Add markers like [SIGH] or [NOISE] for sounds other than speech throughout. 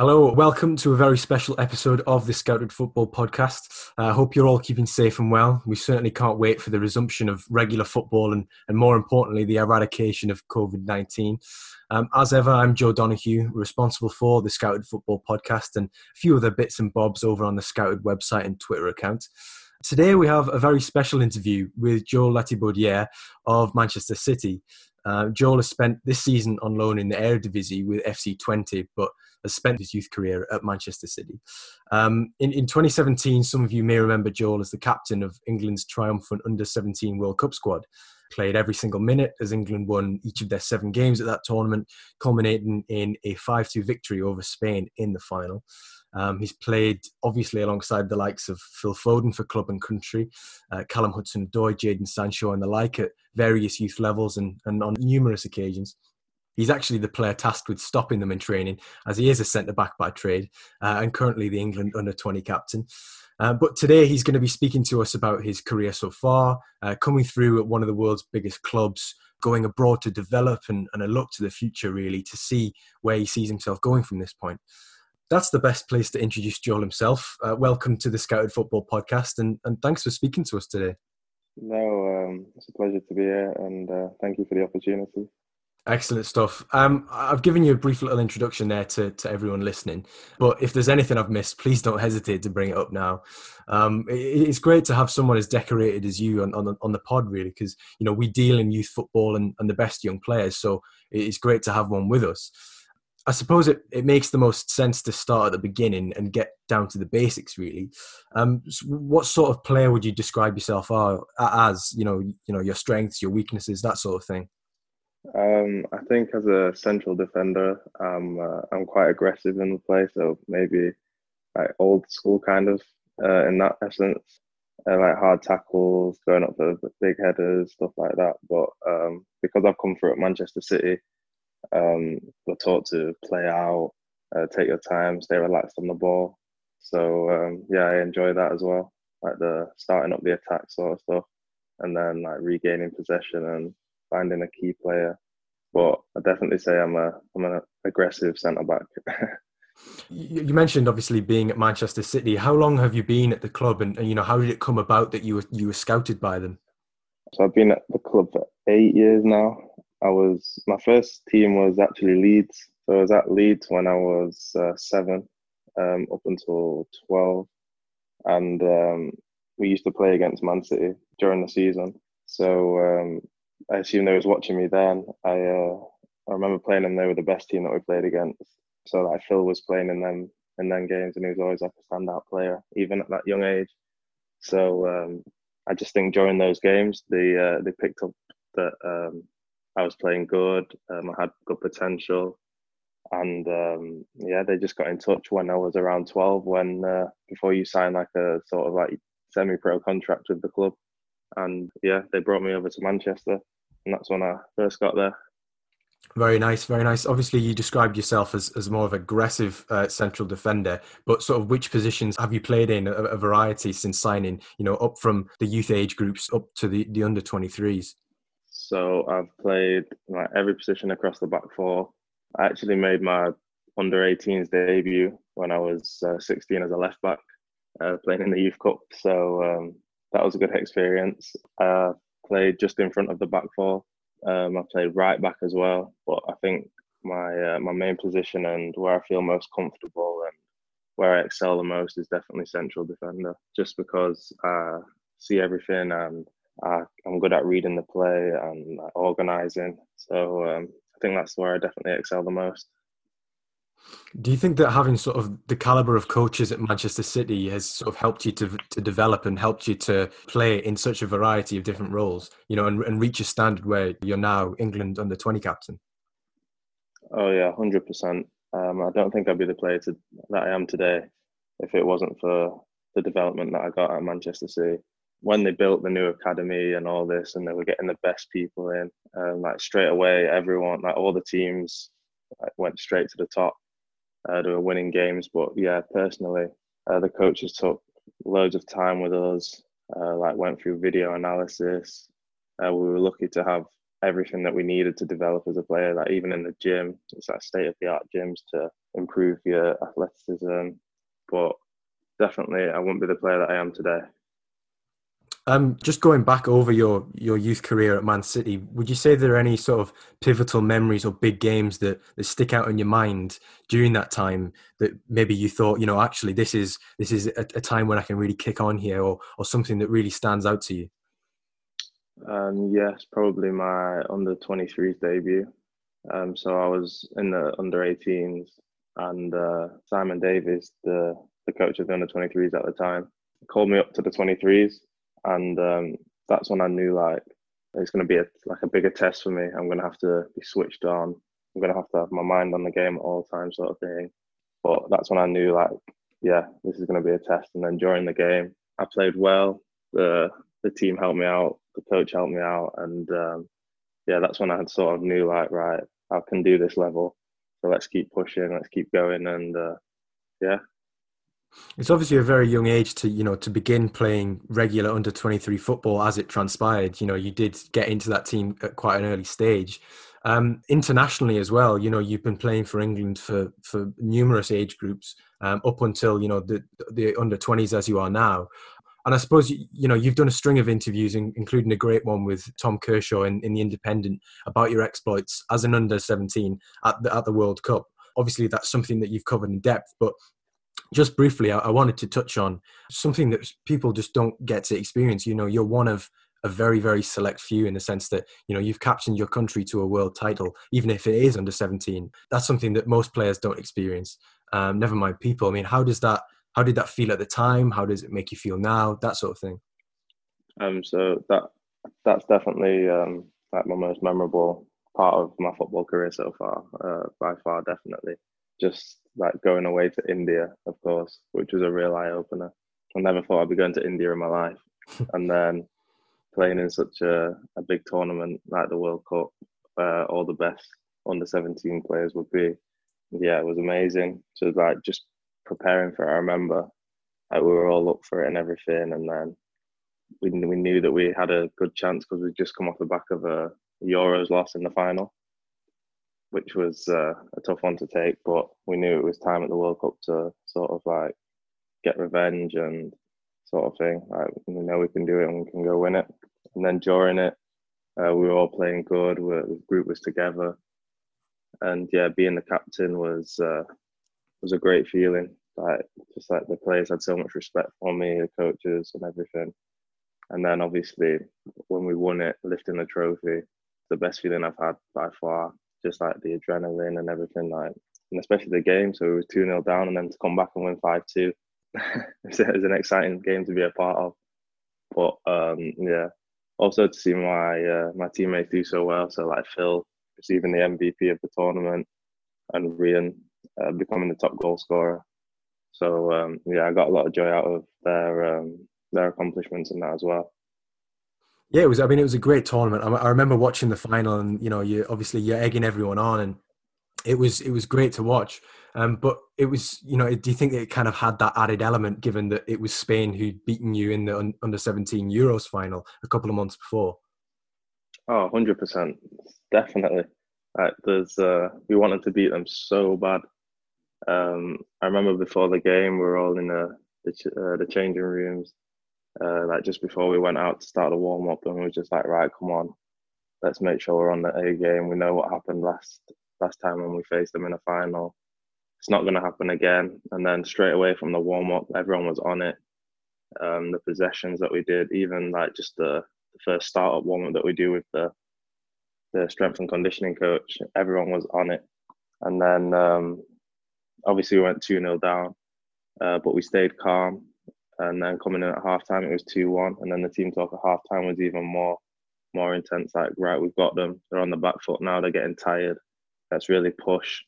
Hello, welcome to a very special episode of the Scouted Football Podcast. I uh, hope you're all keeping safe and well. We certainly can't wait for the resumption of regular football and, and more importantly, the eradication of COVID 19. Um, as ever, I'm Joe Donahue, responsible for the Scouted Football Podcast and a few other bits and bobs over on the Scouted website and Twitter account. Today, we have a very special interview with Joel Latibeaudiere of Manchester City. Uh, Joel has spent this season on loan in the Eredivisie with FC Twente, but has spent his youth career at Manchester City. Um, in, in 2017, some of you may remember Joel as the captain of England's triumphant under 17 World Cup squad. Played every single minute as England won each of their seven games at that tournament, culminating in a 5 2 victory over Spain in the final. Um, he's played obviously alongside the likes of Phil Foden for club and country, uh, Callum Hudson Odoi, Jadon Sancho, and the like at various youth levels and, and on numerous occasions. He's actually the player tasked with stopping them in training, as he is a centre back by trade uh, and currently the England under 20 captain. Uh, but today he's going to be speaking to us about his career so far, uh, coming through at one of the world's biggest clubs, going abroad to develop and, and a look to the future, really, to see where he sees himself going from this point that's the best place to introduce Joel himself. Uh, welcome to the Scouted Football Podcast, and, and thanks for speaking to us today. No, um, it's a pleasure to be here, and uh, thank you for the opportunity. Excellent stuff. Um, I've given you a brief little introduction there to, to everyone listening, but if there's anything I've missed, please don't hesitate to bring it up now. Um, it, it's great to have someone as decorated as you on, on, on the pod, really, because you know we deal in youth football and, and the best young players, so it's great to have one with us. I suppose it, it makes the most sense to start at the beginning and get down to the basics. Really, um, so what sort of player would you describe yourself as? You know, you know your strengths, your weaknesses, that sort of thing. Um, I think as a central defender, I'm uh, I'm quite aggressive in the play, so maybe like old school kind of uh, in that essence, uh, like hard tackles, going up for big headers, stuff like that. But um, because I've come through at Manchester City um, we're taught to play out, uh, take your time, stay relaxed on the ball. So um, yeah, I enjoy that as well, like the starting up the attack sort of stuff, and then like regaining possession and finding a key player. But I definitely say I'm a I'm an aggressive centre back. [LAUGHS] you mentioned obviously being at Manchester City. How long have you been at the club, and, and you know how did it come about that you were you were scouted by them? So I've been at the club for eight years now. I was my first team was actually Leeds. So I was at Leeds when I was uh, seven, um, up until twelve, and um, we used to play against Man City during the season. So um, I assume they was watching me then. I uh, I remember playing them. They were the best team that we played against. So like Phil was playing in them in them games, and he was always like a standout player, even at that young age. So um, I just think during those games, they uh, they picked up that um, I was playing good. Um, I had good potential, and um, yeah, they just got in touch when I was around twelve. When uh, before you sign like a sort of like semi-pro contract with the club, and yeah, they brought me over to Manchester, and that's when I first got there. Very nice, very nice. Obviously, you described yourself as, as more of aggressive uh, central defender, but sort of which positions have you played in? A, a, variety since signing, you know, up from the youth age groups up to the, the under 23s. So I've played like every position across the back four. I actually made my under 18s debut when I was uh, 16 as a left back, uh, playing in the youth cup. So um, that was a good experience. I played just in front of the back four. Um, I played right back as well, but I think my uh, my main position and where I feel most comfortable and where I excel the most is definitely central defender, just because I see everything and I, am good at reading the play and organizing. So um, I think that's where I definitely excel the most. Do you think that having sort of the caliber of coaches at Manchester City has sort of helped you to to develop and helped you to play in such a variety of different roles, you know, and, and reach a standard where you're now England under 20 captain? Oh yeah, hundred um, percent. I don't think I'd be the player to, that I am today if it wasn't for the development that I got at Manchester City when they built the new academy and all this, and they were getting the best people in, um, like straight away, everyone, like all the teams, like, went straight to the top. Uh, they were winning games, but yeah, personally, uh, the coaches took loads of time with us. Uh, like went through video analysis. Uh, we were lucky to have everything that we needed to develop as a player. Like even in the gym, it's like state of the art gyms to improve your athleticism. But definitely, I wouldn't be the player that I am today. Um, just going back over your your youth career at Man City, would you say there are any sort of pivotal memories or big games that, that stick out in your mind during that time that maybe you thought, you know, actually this is this is a, a time when I can really kick on here, or or something that really stands out to you? Um, yes, probably my under 23s debut. Um, so I was in the under 18s, and uh, Simon Davies, the the coach of the under 23s at the time, called me up to the 23s, and um, that's when I knew like it's going to be a, like a bigger test for me. I'm going to have to be switched on. I'm going to have to have my mind on the game at all times, sort of thing. But that's when I knew like, yeah, this is going to be a test. And then during the game, I played well. The the team helped me out the coach helped me out, and um, yeah, that's when I had sort of knew like, right, I can do this level. So let's keep pushing, let's keep going, and uh, yeah. It's obviously a very young age to you know to begin playing regular under twenty three football as it transpired. You know, you did get into that team at quite an early stage. Um, internationally as well, you know, you've been playing for England for for numerous age groups um, up until you know the the under twenties as you are now. And I suppose you know you've done a string of interviews, including a great one with Tom Kershaw in, in the Independent about your exploits as an under seventeen at the at the World Cup. Obviously, that's something that you've covered in depth, but just briefly, I, I wanted to touch on something that people just don't get to experience. You know, you're one of a very very select few in the sense that you know you've captained your country to a world title even if it is under 17 that's something that most players don't experience um, never mind people i mean how does that how did that feel at the time? How does it make you feel now? That sort of thing. Um, so that that's definitely um, like my most memorable part of my football career so far. Uh, by far, definitely. Just like going away to India, of course, which was a real eye opener. I never thought I'd be going to India in my life, [LAUGHS] and then playing in such a, a big tournament like the World Cup, uh, all the best under 17 players would be. Yeah, it was amazing. So like just preparing for it, I remember like, we were all up for it and everything, and then we we knew that we had a good chance because we'd just come off the back of a Euros loss in the final, which was uh, a tough one to take. But we knew it was time at the World Cup to sort of like get revenge and sort of thing. Like we know we can do it and we can go win it. And then during it, uh, we were all playing good. the group was together, and yeah, being the captain was uh, was a great feeling. Like just like the players had so much respect for me, the coaches and everything. And then obviously when we won it, lifting the trophy, the best feeling I've had by far. Just like the adrenaline and everything, like and especially the game. So it was two 0 down, and then to come back and win five two. [LAUGHS] it was an exciting game to be a part of. But um, yeah, also to see my uh, my teammates do so well. So like Phil receiving the MVP of the tournament, and Rhian uh, becoming the top goal scorer. So um, yeah, I got a lot of joy out of their um, their accomplishments in that as well. Yeah, it was. I mean, it was a great tournament. I, I remember watching the final, and you know, you obviously you're egging everyone on, and it was it was great to watch. Um, but it was, you know, do you think it kind of had that added element, given that it was Spain who'd beaten you in the un- under 17 Euros final a couple of months before? Oh, 100 percent, definitely. Uh, there's, uh, we wanted to beat them so bad. Um, I remember before the game, we were all in the the, uh, the changing rooms, uh, like just before we went out to start the warm up, and we were just like, right, come on, let's make sure we're on the A game. We know what happened last last time when we faced them in a final. It's not going to happen again. And then straight away from the warm up, everyone was on it. Um, the possessions that we did, even like just the, the first start up warm up that we do with the the strength and conditioning coach, everyone was on it. And then um, obviously we went 2 0 down, uh, but we stayed calm. And then coming in at halftime, it was 2 1. And then the team talk at halftime was even more more intense. Like, right, we've got them. They're on the back foot now. They're getting tired. Let's really push.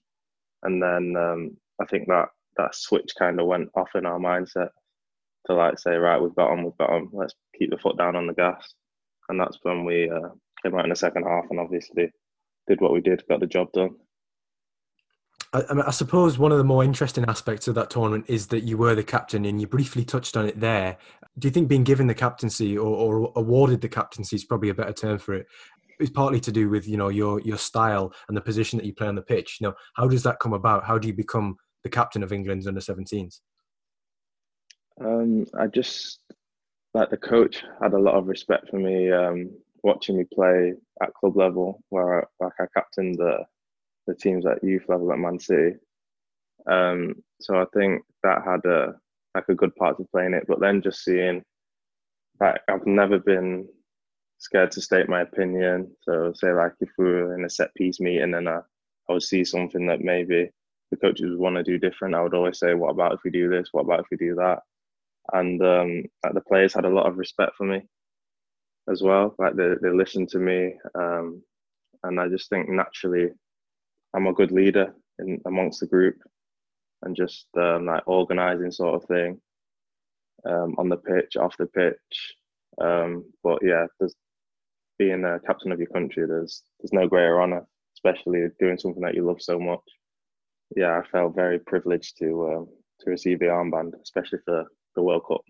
And then um, I think that that switch kind of went off in our mindset to like say, right, we've got them, we've got them. Let's keep the foot down on the gas. And that's when we uh, came out in the second half and obviously did what we did, got the job done. I, I, suppose one of the more interesting aspects of that tournament is that you were the captain, and you briefly touched on it there. Do you think being given the captaincy or, or awarded the captaincy is probably a better term for it? is partly to do with you know your your style and the position that you play on the pitch. You know, how does that come about? How do you become the captain of England's under 17s? Um, I just like the coach had a lot of respect for me. Um, watching me play at club level, where I, like I captained the the teams at youth level at Man City. Um, so I think that had a like a good part to play in it. But then just seeing like I've never been scared to state my opinion. So say like if we were in a set piece meeting and I, I would see something that maybe the coaches would want to do different, I would always say, "What about if we do this? What about if we do that?" And um, like the players had a lot of respect for me as well. Like they they listened to me, um, and I just think naturally I'm a good leader in amongst the group, and just um, like organising sort of thing um, on the pitch, off the pitch. Um, but yeah, there's being a captain of your country, there's there's no greater honour, especially doing something that you love so much. Yeah, I felt very privileged to um, to receive the armband, especially for the World Cup.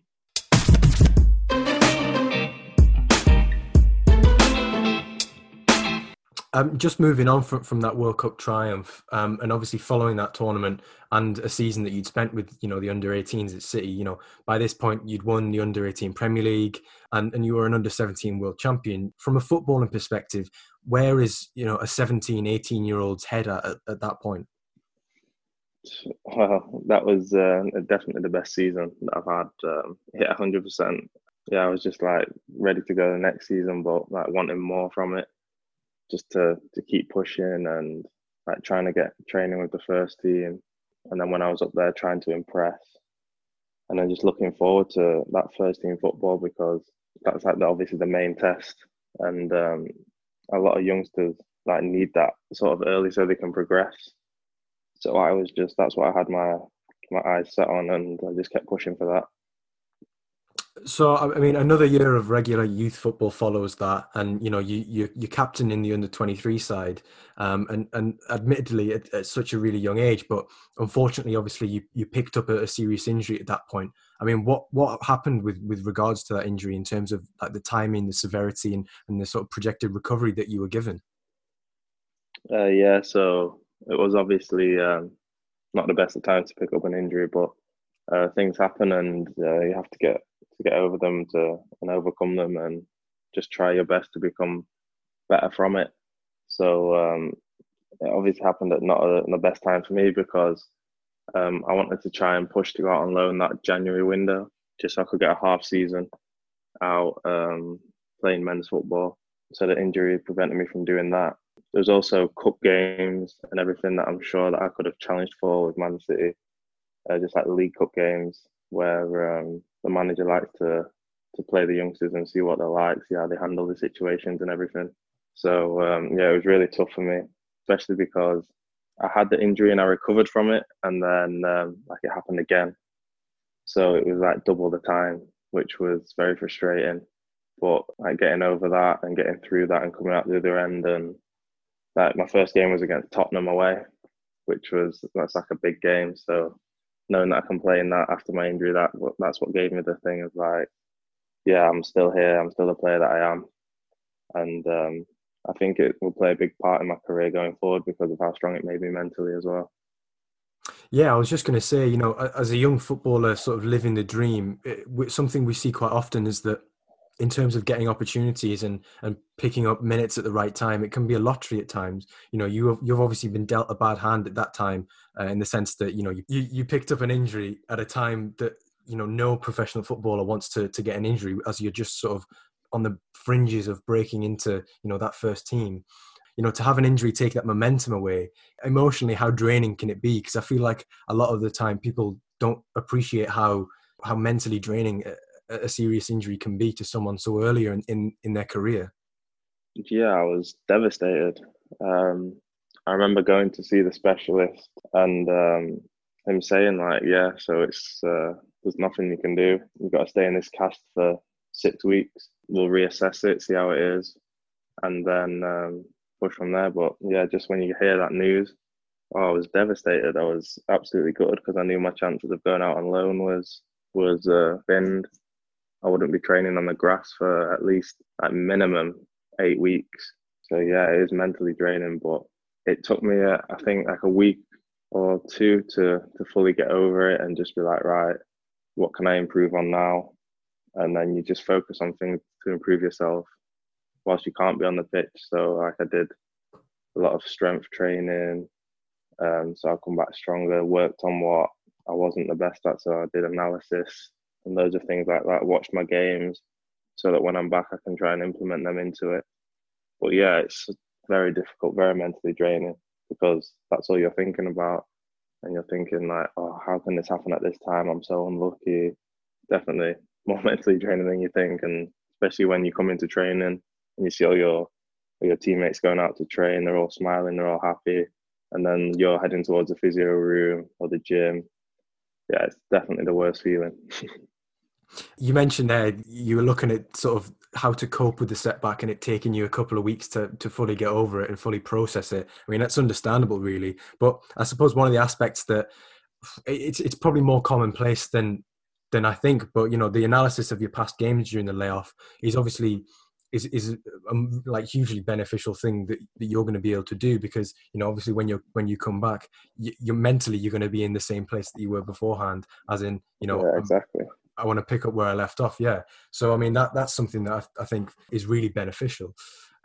Um, just moving on from, from that World Cup triumph, um, and obviously following that tournament and a season that you'd spent with, you know, the under 18s at City, you know, by this point you'd won the under 18 Premier League and, and you were an under 17 world champion. From a footballing perspective, where is, you know, a 17, 18 year old's head at, at, at that point? Well, that was uh, definitely the best season that I've had. Um, hit 100%. Yeah, I was just like ready to go the next season, but like wanting more from it just to to keep pushing and like trying to get training with the first team. And then when I was up there trying to impress, and then just looking forward to that first team football because that's like the, obviously the main test, and um, a lot of youngsters like need that sort of early so they can progress. So I was just that's what I had my my eyes set on, and I just kept pushing for that. So I mean, another year of regular youth football follows that, and you know, you you you're captain in the under twenty three side, um, and and admittedly at, at, such a really young age, but unfortunately, obviously, you you picked up a, a, serious injury at that point. I mean, what what happened with with regards to that injury in terms of like the timing, the severity, and and the sort of projected recovery that you were given? Uh, yeah, so it was obviously um, not the best of times to pick up an injury, but uh, things happen, and uh, you have to get get over them to and overcome them and just try your best to become better from it. So um, it obviously happened at not the best time for me because um, I wanted to try and push to go out on loan that January window just so I could get a half season out um, playing men's football. So the injury prevented me from doing that. There's also cup games and everything that I'm sure that I could have challenged for with Man City, uh, just like the League Cup games where um, the manager likes to to play the youngsters and see what they're like, see how they handle the situations and everything. So um, yeah, it was really tough for me, especially because I had the injury and I recovered from it, and then um, like it happened again. So it was like double the time, which was very frustrating. But like getting over that and getting through that and coming out the other end, and like my first game was against Tottenham away, which was that's like a big game. So knowing that I can play in that after my injury, that that's what gave me the thing of like, yeah, I'm still here. I'm still the player that I am, and um, I think it will play a big part in my career going forward because of how strong it made me mentally as well. Yeah, I was just going to say, you know, as a young footballer, sort of living the dream, it, something we see quite often is that in terms of getting opportunities and and picking up minutes at the right time, it can be a lottery at times. You know, you have, you've obviously been dealt a bad hand at that time, uh, in the sense that you know you you picked up an injury at a time that you know no professional footballer wants to to get an injury as you're just sort of on the fringes of breaking into you know that first team you know to have an injury take that momentum away emotionally how draining can it be because i feel like a lot of the time people don't appreciate how how mentally draining a serious injury can be to someone so earlier in, in, in their career. Yeah, I was devastated. Um, I remember going to see the specialist and um, him saying like, "Yeah, so it's uh, there's nothing you can do. You've got to stay in this cast for six weeks. We'll reassess it, see how it is, and then um, push from there." But yeah, just when you hear that news, oh, I was devastated. I was absolutely gutted because I knew my chances of going out on loan was was uh, binned. I wouldn't be training on the grass for at least at minimum eight weeks. So yeah, it is mentally draining, but it took me, uh, I think, like a week or two to to fully get over it and just be like, right, what can I improve on now? And then you just focus on things to improve yourself whilst you can't be on the pitch. So like I did a lot of strength training. Um, so I come back stronger, worked on what I wasn't the best at. So I did analysis and loads of things like that, Watch my games so that when I'm back, I can try and implement them into it. But yeah, it's very difficult, very mentally draining because that's all you're thinking about. And you're thinking like, oh, how can this happen at this time? I'm so unlucky. Definitely [LAUGHS] more mentally draining than you think. And especially when you come into training and you see all your all your teammates going out to train, they're all smiling, they're all happy. And then you're heading towards the physio room or the gym. Yeah, it's definitely the worst feeling. [LAUGHS] you mentioned there you were looking at sort of how to cope with the setback and it taking you a couple of weeks to, to fully get over it and fully process it. I mean, that's understandable, really. But I suppose one of the aspects that it's it's probably more commonplace than than I think. But you know, the analysis of your past games during the layoff is obviously is is a like hugely beneficial thing that, that you're going to be able to do because you know obviously when you're when you come back you, you're mentally you're going to be in the same place that you were beforehand as in you know yeah, exactly I want to pick up where I left off. Yeah. So I mean that that's something that I, I think is really beneficial.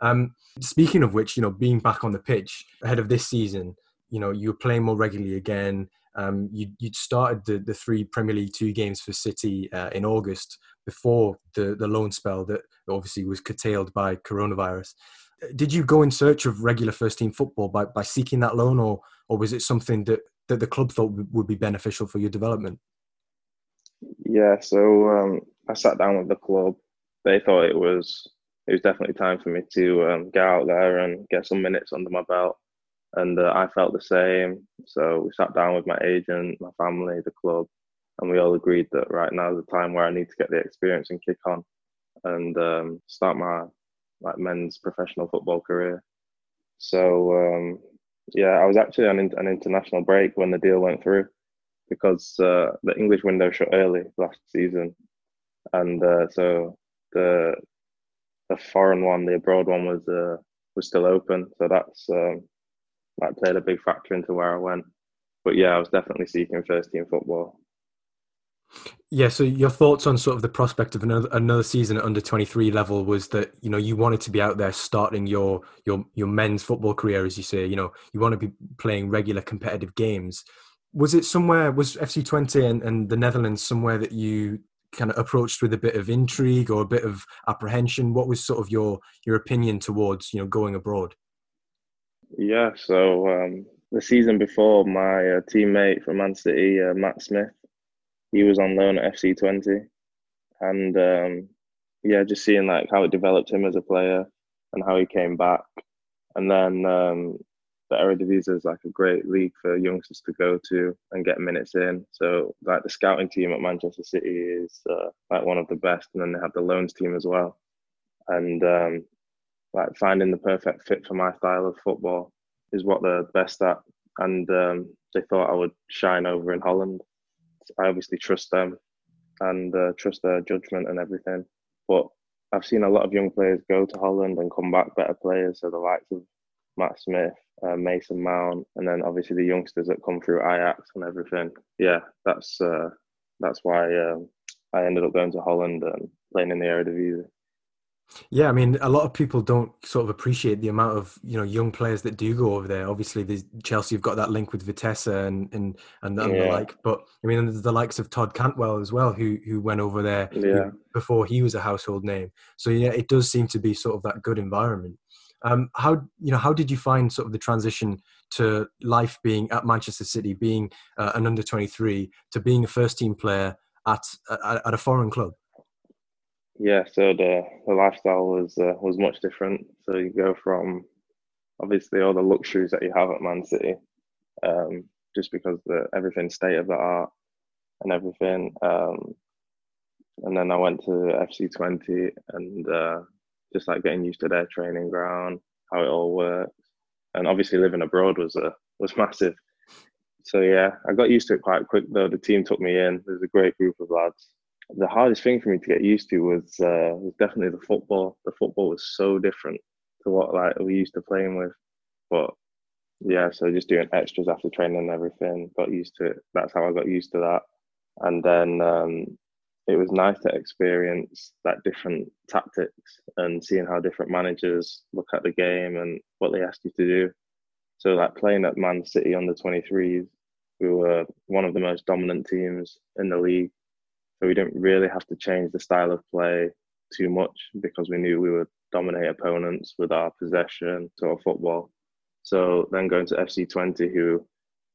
Um, speaking of which, you know, being back on the pitch ahead of this season, you know, you're playing more regularly again. Um, you you started the, the three Premier League two games for City uh, in August before the the loan spell that obviously was curtailed by coronavirus. Did you go in search of regular first team football by, by seeking that loan, or or was it something that, that the club thought would be beneficial for your development? Yeah, so um, I sat down with the club. They thought it was it was definitely time for me to um, get out there and get some minutes under my belt, and uh, I felt the same. So we sat down with my agent, my family, the club, and we all agreed that right now is the time where I need to get the experience and kick on, and um, start my like men's professional football career. So um, yeah, I was actually on an international break when the deal went through because uh, the English window shut early last season, and uh, so the the foreign one, the abroad one, was uh, was still open. So that's um, that played a big factor into where I went. But yeah, I was definitely seeking first team football. Yeah. So your thoughts on sort of the prospect of another another season at under twenty three level was that you know you wanted to be out there starting your your your men's football career, as you say. You know you want to be playing regular competitive games was it somewhere was FC Twente and, and the Netherlands somewhere that you kind of approached with a bit of intrigue or a bit of apprehension? What was sort of your your opinion towards you know going abroad? Yeah, so um, the season before, my uh, teammate from Man City, uh, Matt Smith, he was on loan at FC Twente, and um, yeah, just seeing like how it developed him as a player and how he came back, and then um, the Eredivisie is like a great league for youngsters to go to and get minutes in. So like the scouting team at Manchester City is uh, like one of the best, and then they have the loans team as well. And um, like finding the perfect fit for my style of football is what they're best at. And um, they thought I would shine over in Holland. I obviously trust them and uh, trust their judgment and everything. But I've seen a lot of young players go to Holland and come back better players. So the likes of Matt Smith, uh, Mason Mount, and then obviously the youngsters that come through Ajax and everything. Yeah, that's uh, that's why um, I ended up going to Holland and playing in the Eredivisie. Yeah, I mean, a lot of people don't sort of appreciate the amount of you know young players that do go over there. Obviously, Chelsea have got that link with Vitesse and and and, and yeah. the like. But I mean, there's the likes of Todd Cantwell as well, who who went over there yeah. before he was a household name. So yeah, it does seem to be sort of that good environment. Um, how you know how did you find sort of the transition to life being at Manchester City, being uh, an under twenty three, to being a first team player at, at, at a foreign club? Yeah, so the the lifestyle was uh, was much different. So you go from obviously all the luxuries that you have at Man City, um, just because the everything state of the art and everything. Um, and then I went to FC Twente and uh, just like getting used to their training ground, how it all works, and obviously living abroad was a uh, was [LAUGHS] massive. So yeah, I got used to it quite quick though. The team took me in. There's a great group of lads. The hardest thing for me to get used to was uh, was definitely the football. The football was so different to what like we used to playing with. But yeah, so just doing extras after training and everything, got used to it. That's how I got used to that. And then um, it was nice to experience that different tactics and seeing how different managers look at the game and what they ask you to do. So like playing at Man City on the 23s, we were one of the most dominant teams in the league. So we didn't really have to change the style of play too much because we knew we would dominate opponents with our possession sort of football. So then going to FC Twente, who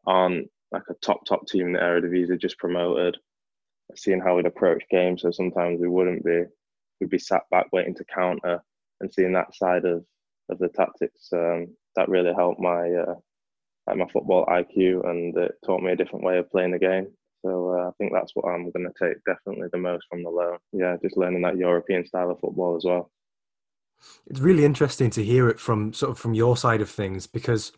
aren't like a top top team in the Eredivisie, just promoted, seeing how we'd approach games. So sometimes we wouldn't be, we'd be sat back waiting to counter, and seeing that side of of the tactics um, that really helped my uh, my football IQ, and it taught me a different way of playing the game. So uh, I think that's what I'm going to take definitely the most from the loan. Yeah, just learning that European style of football as well. It's really interesting to hear it from sort of from your side of things because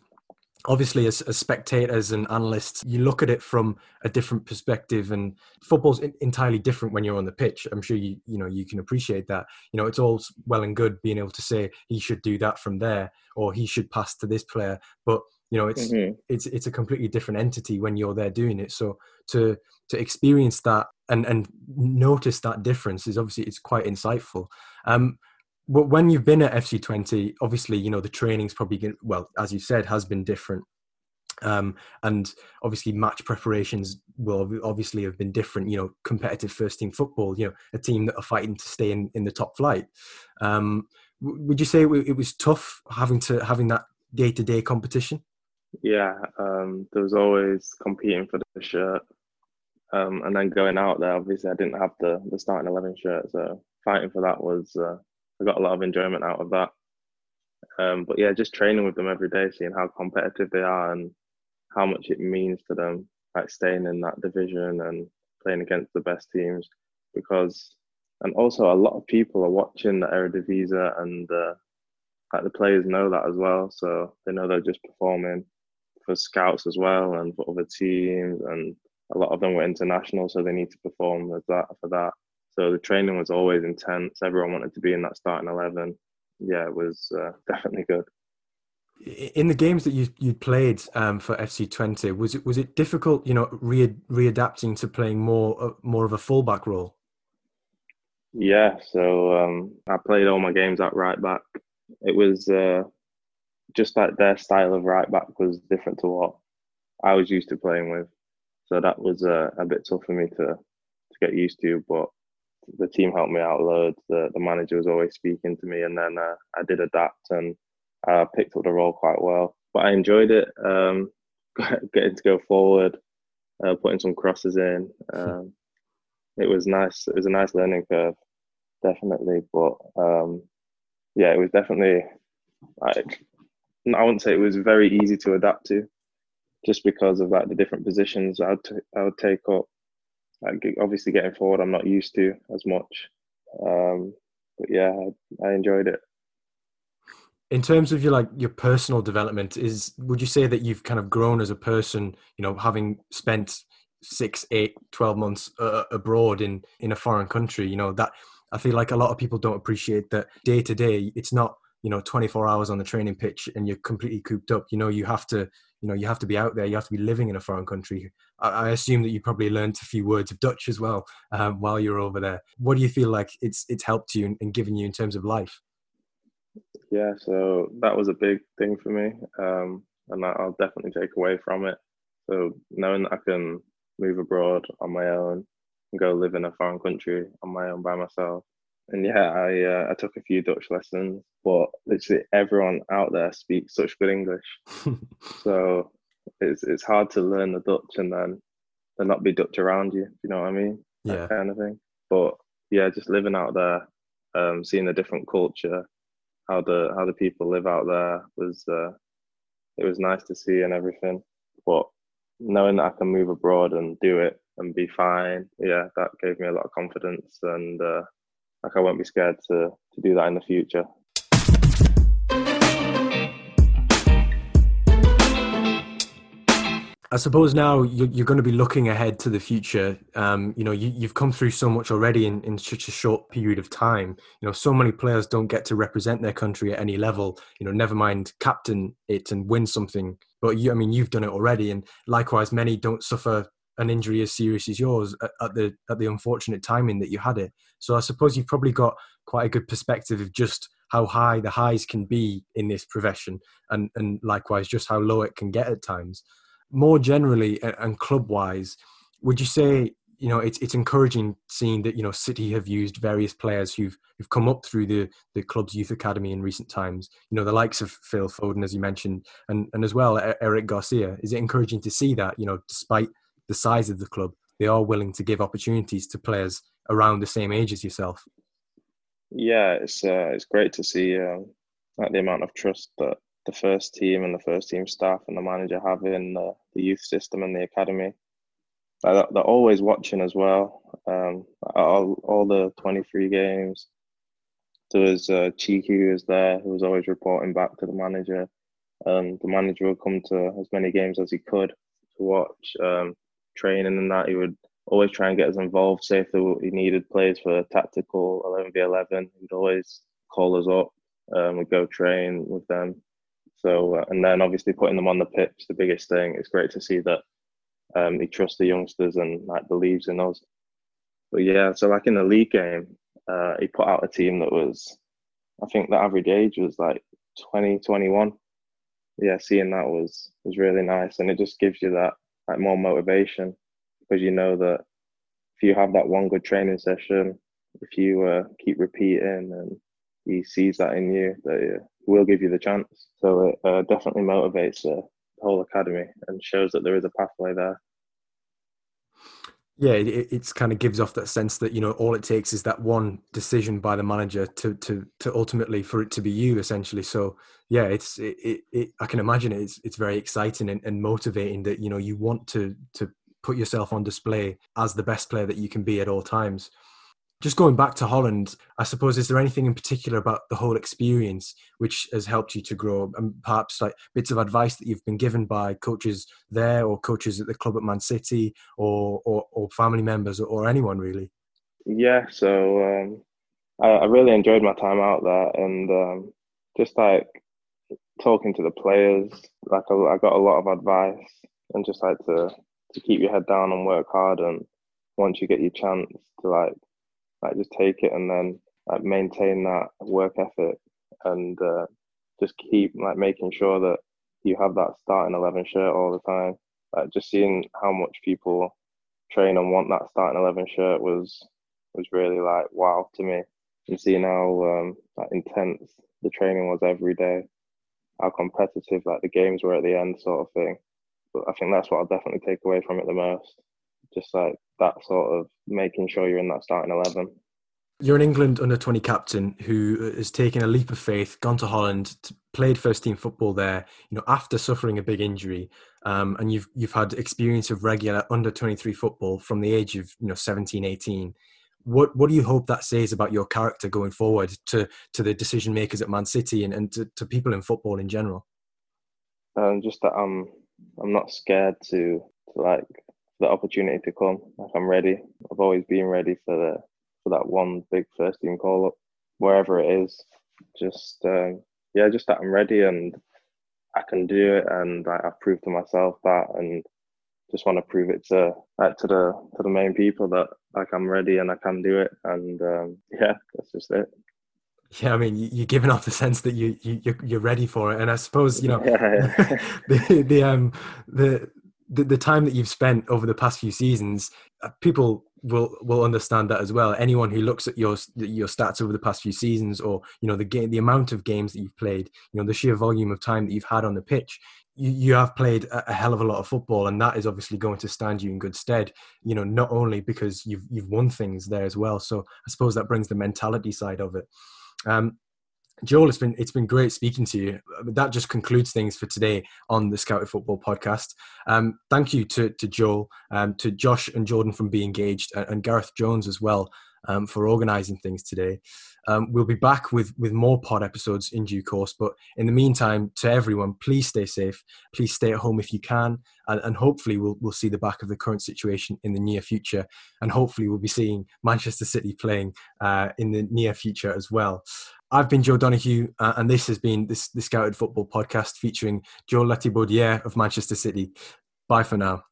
obviously as, as spectators and analysts you look at it from a different perspective and football's in, entirely different when you're on the pitch. I'm sure you you know you can appreciate that. You know it's all well and good being able to say he should do that from there or he should pass to this player but you know it's mm-hmm. it's it's a completely different entity when you're there doing it. So to to experience that and and notice that difference is obviously it's quite insightful. Um when you've been at FC Twente, obviously, you know, the training's probably, been, well, as you said, has been different. Um, and obviously match preparations will obviously have been different, you know, competitive first team football, you know, a team that are fighting to stay in, in the top flight. Um, would you say it was tough having to, having that day to day competition? Yeah. Um, there was always competing for the shirt. Um, and then going out there, obviously I didn't have the, the starting 11 shirt. So fighting for that was, uh, I got a lot of enjoyment out of that. Um, but yeah, just training with them every day, seeing how competitive they are and how much it means to them, like staying in that division and playing against the best teams. Because, and also a lot of people are watching the Eredivisie and uh, like the players know that as well. So they know they're just performing for scouts as well and for other teams. And a lot of them were international, so they need to perform for that. So the training was always intense. Everyone wanted to be in that starting eleven. Yeah, it was uh, [LAUGHS] definitely good. In the games that you you played um, for FC Twente, was it was it difficult? You know, re readapting to playing more uh, more of a fullback role. Yeah, so um, I played all my games at right back. It was uh, just like their style of right back was different to what I was used to playing with. So that was uh, a bit tough for me to to get used to. But the team helped me out loads. The the manager was always speaking to me, and then uh, I did adapt and I picked up the role quite well. But I enjoyed it. Um, [LAUGHS] getting to go forward, uh, putting some crosses in. Um, it was nice. It was a nice learning curve, definitely. But um, yeah, it was definitely like I wouldn't say it was very easy to adapt to, just because of like the different positions I would t- I would take up obviously getting forward, I'm not used to as much. Um, but yeah, I, I enjoyed it. In terms of your like your personal development, is would you say that you've kind of grown as a person? You know, having spent six, eight, 12 months uh, abroad in in a foreign country. You know that I feel like a lot of people don't appreciate that day to day. It's not you know 24 hours on the training pitch and you're completely cooped up. You know, you have to you know you have to be out there you have to be living in a foreign country i, assume that you probably learned a few words of dutch as well um, while you're over there. What do you feel like it's it's helped you and, given you in terms of life? Yeah so that was a big thing for me um, and i'll definitely take away from it. So knowing that i can move abroad on my own and go live in a foreign country on my own by myself. And yeah, I uh, I took a few Dutch lessons, but literally everyone out there speaks such good English, [LAUGHS] so it's it's hard to learn the Dutch and then there not be Dutch around you. You know what I mean? Yeah, that kind of thing. But yeah, just living out there, um, seeing the different culture, how the how the people live out there was uh, it was nice to see and everything. But knowing that I can move abroad and do it and be fine, yeah, that gave me a lot of confidence and. Uh, like I won't be scared to to do that in the future. I suppose now you're, going to be looking ahead to the future. Um, you know, you, have come through so much already in, in such a short period of time. You know, so many players don't get to represent their country at any level. You know, never mind captain it and win something. But you, I mean, you've done it already, and likewise, many don't suffer an injury as serious as yours at, at the at the unfortunate timing that you had it. So I suppose you've probably got quite a good perspective of just how high the highs can be in this profession, and and likewise just how low it can get at times more generally and club wise, would you say you know it's it's encouraging seeing that you know City have used various players who've who've come up through the the club's youth academy in recent times. You know the likes of Phil Foden, as you mentioned, and and as well Eric Garcia. Is it encouraging to see that you know despite the size of the club, they are willing to give opportunities to players around the same age as yourself? Yeah, it's uh, it's great to see um, like the amount of trust that the first team and the first team staff and the manager have in the, the youth system and the academy. They're, they're always watching as well. Um, all, all the 23 games. There was uh, Txiki who was there, who was always reporting back to the manager. Um, the manager would come to as many games as he could to watch um, training and that. He would always try and get us involved. Say if he needed players for tactical 11v11, he'd always call us up. Um, we'd go train with them. So, uh, and then obviously putting them on the pitch, the biggest thing. It's great to see that um, he trusts the youngsters and like believes in us. But yeah, so like in the league game, uh, he put out a team that was, I think the average age was like 20, 21. Yeah, seeing that was was really nice, and it just gives you that like more motivation because you know that if you have that one good training session, if you uh, keep repeating and he sees that in you, that will give you the chance. So it uh, definitely motivates the whole academy and shows that there is a pathway there. Yeah, it it's kind of gives off that sense that you know all it takes is that one decision by the manager to to to ultimately for it to be you essentially. So yeah, it's it, it, it I can imagine it's it's very exciting and, and motivating that you know you want to to put yourself on display as the best player that you can be at all times. Just going back to Holland, I suppose, is there anything in particular about the whole experience which has helped you to grow? And perhaps like bits of advice that you've been given by coaches there or coaches at the club at Man City or, or, or family members or, anyone really? Yeah, so um, I, I, really enjoyed my time out there and um, just like talking to the players, like I, I got a lot of advice and just like to, to keep your head down and work hard and once you get your chance to like like just take it and then like maintain that work ethic and uh, just keep like making sure that you have that starting 11 shirt all the time. Like just seeing how much people train and want that starting 11 shirt was was really like wow to me. And seeing how um, like intense the training was every day how competitive like the games were at the end sort of thing. But i think that's what i'll definitely take away from it the most just like that sort of making sure you're in that starting 11. You're an England under 20 captain who has taken a leap of faith, gone to Holland, played first team football there, you know, after suffering a big injury. Um, and you've, you've had experience of regular under 23 football from the age of, you know, 17, 18. What, what do you hope that says about your character going forward to, to the decision makers at Man City and, and to, to people in football in general? Um, just that I'm, I'm not scared to, to like the opportunity to come. Like I'm ready. I've always been ready for the for that one big first team call up, wherever it is. Just um, yeah, just that I'm ready and I can do it, and like, I've proved to myself that, and just want to prove it to like, to the to the main people that like I'm ready and I can do it, and um, yeah, that's just it. Yeah, I mean, you're giving off the sense that you you you're ready for it, and I suppose you know [LAUGHS] yeah, yeah. [LAUGHS] the the um the the, the time that you've spent over the past few seasons, uh, people will will understand that as well. Anyone who looks at your your stats over the past few seasons, or you know the game, the amount of games that you've played, you know the sheer volume of time that you've had on the pitch, you, you have played a, a hell of a lot of football, and that is obviously going to stand you in good stead. You know, not only because you've you've won things there as well. So I suppose that brings the mentality side of it. Um, Joel, it's been it's been great speaking to you. That just concludes things for today on the Scouted Football Podcast. Um, thank you to to Joel, um, to Josh and Jordan from Be Engaged, and, and Gareth Jones as well um, for organising things today. Um, we'll be back with with more pod episodes in due course. But in the meantime, to everyone, please stay safe. Please stay at home if you can, and, and hopefully we'll we'll see the back of the current situation in the near future, and hopefully we'll be seeing Manchester City playing uh, in the near future as well. I've been Joe Donoghue, uh, and this has been this the Scouted Football podcast featuring Joe Latibeaudiere of Manchester City. Bye for now.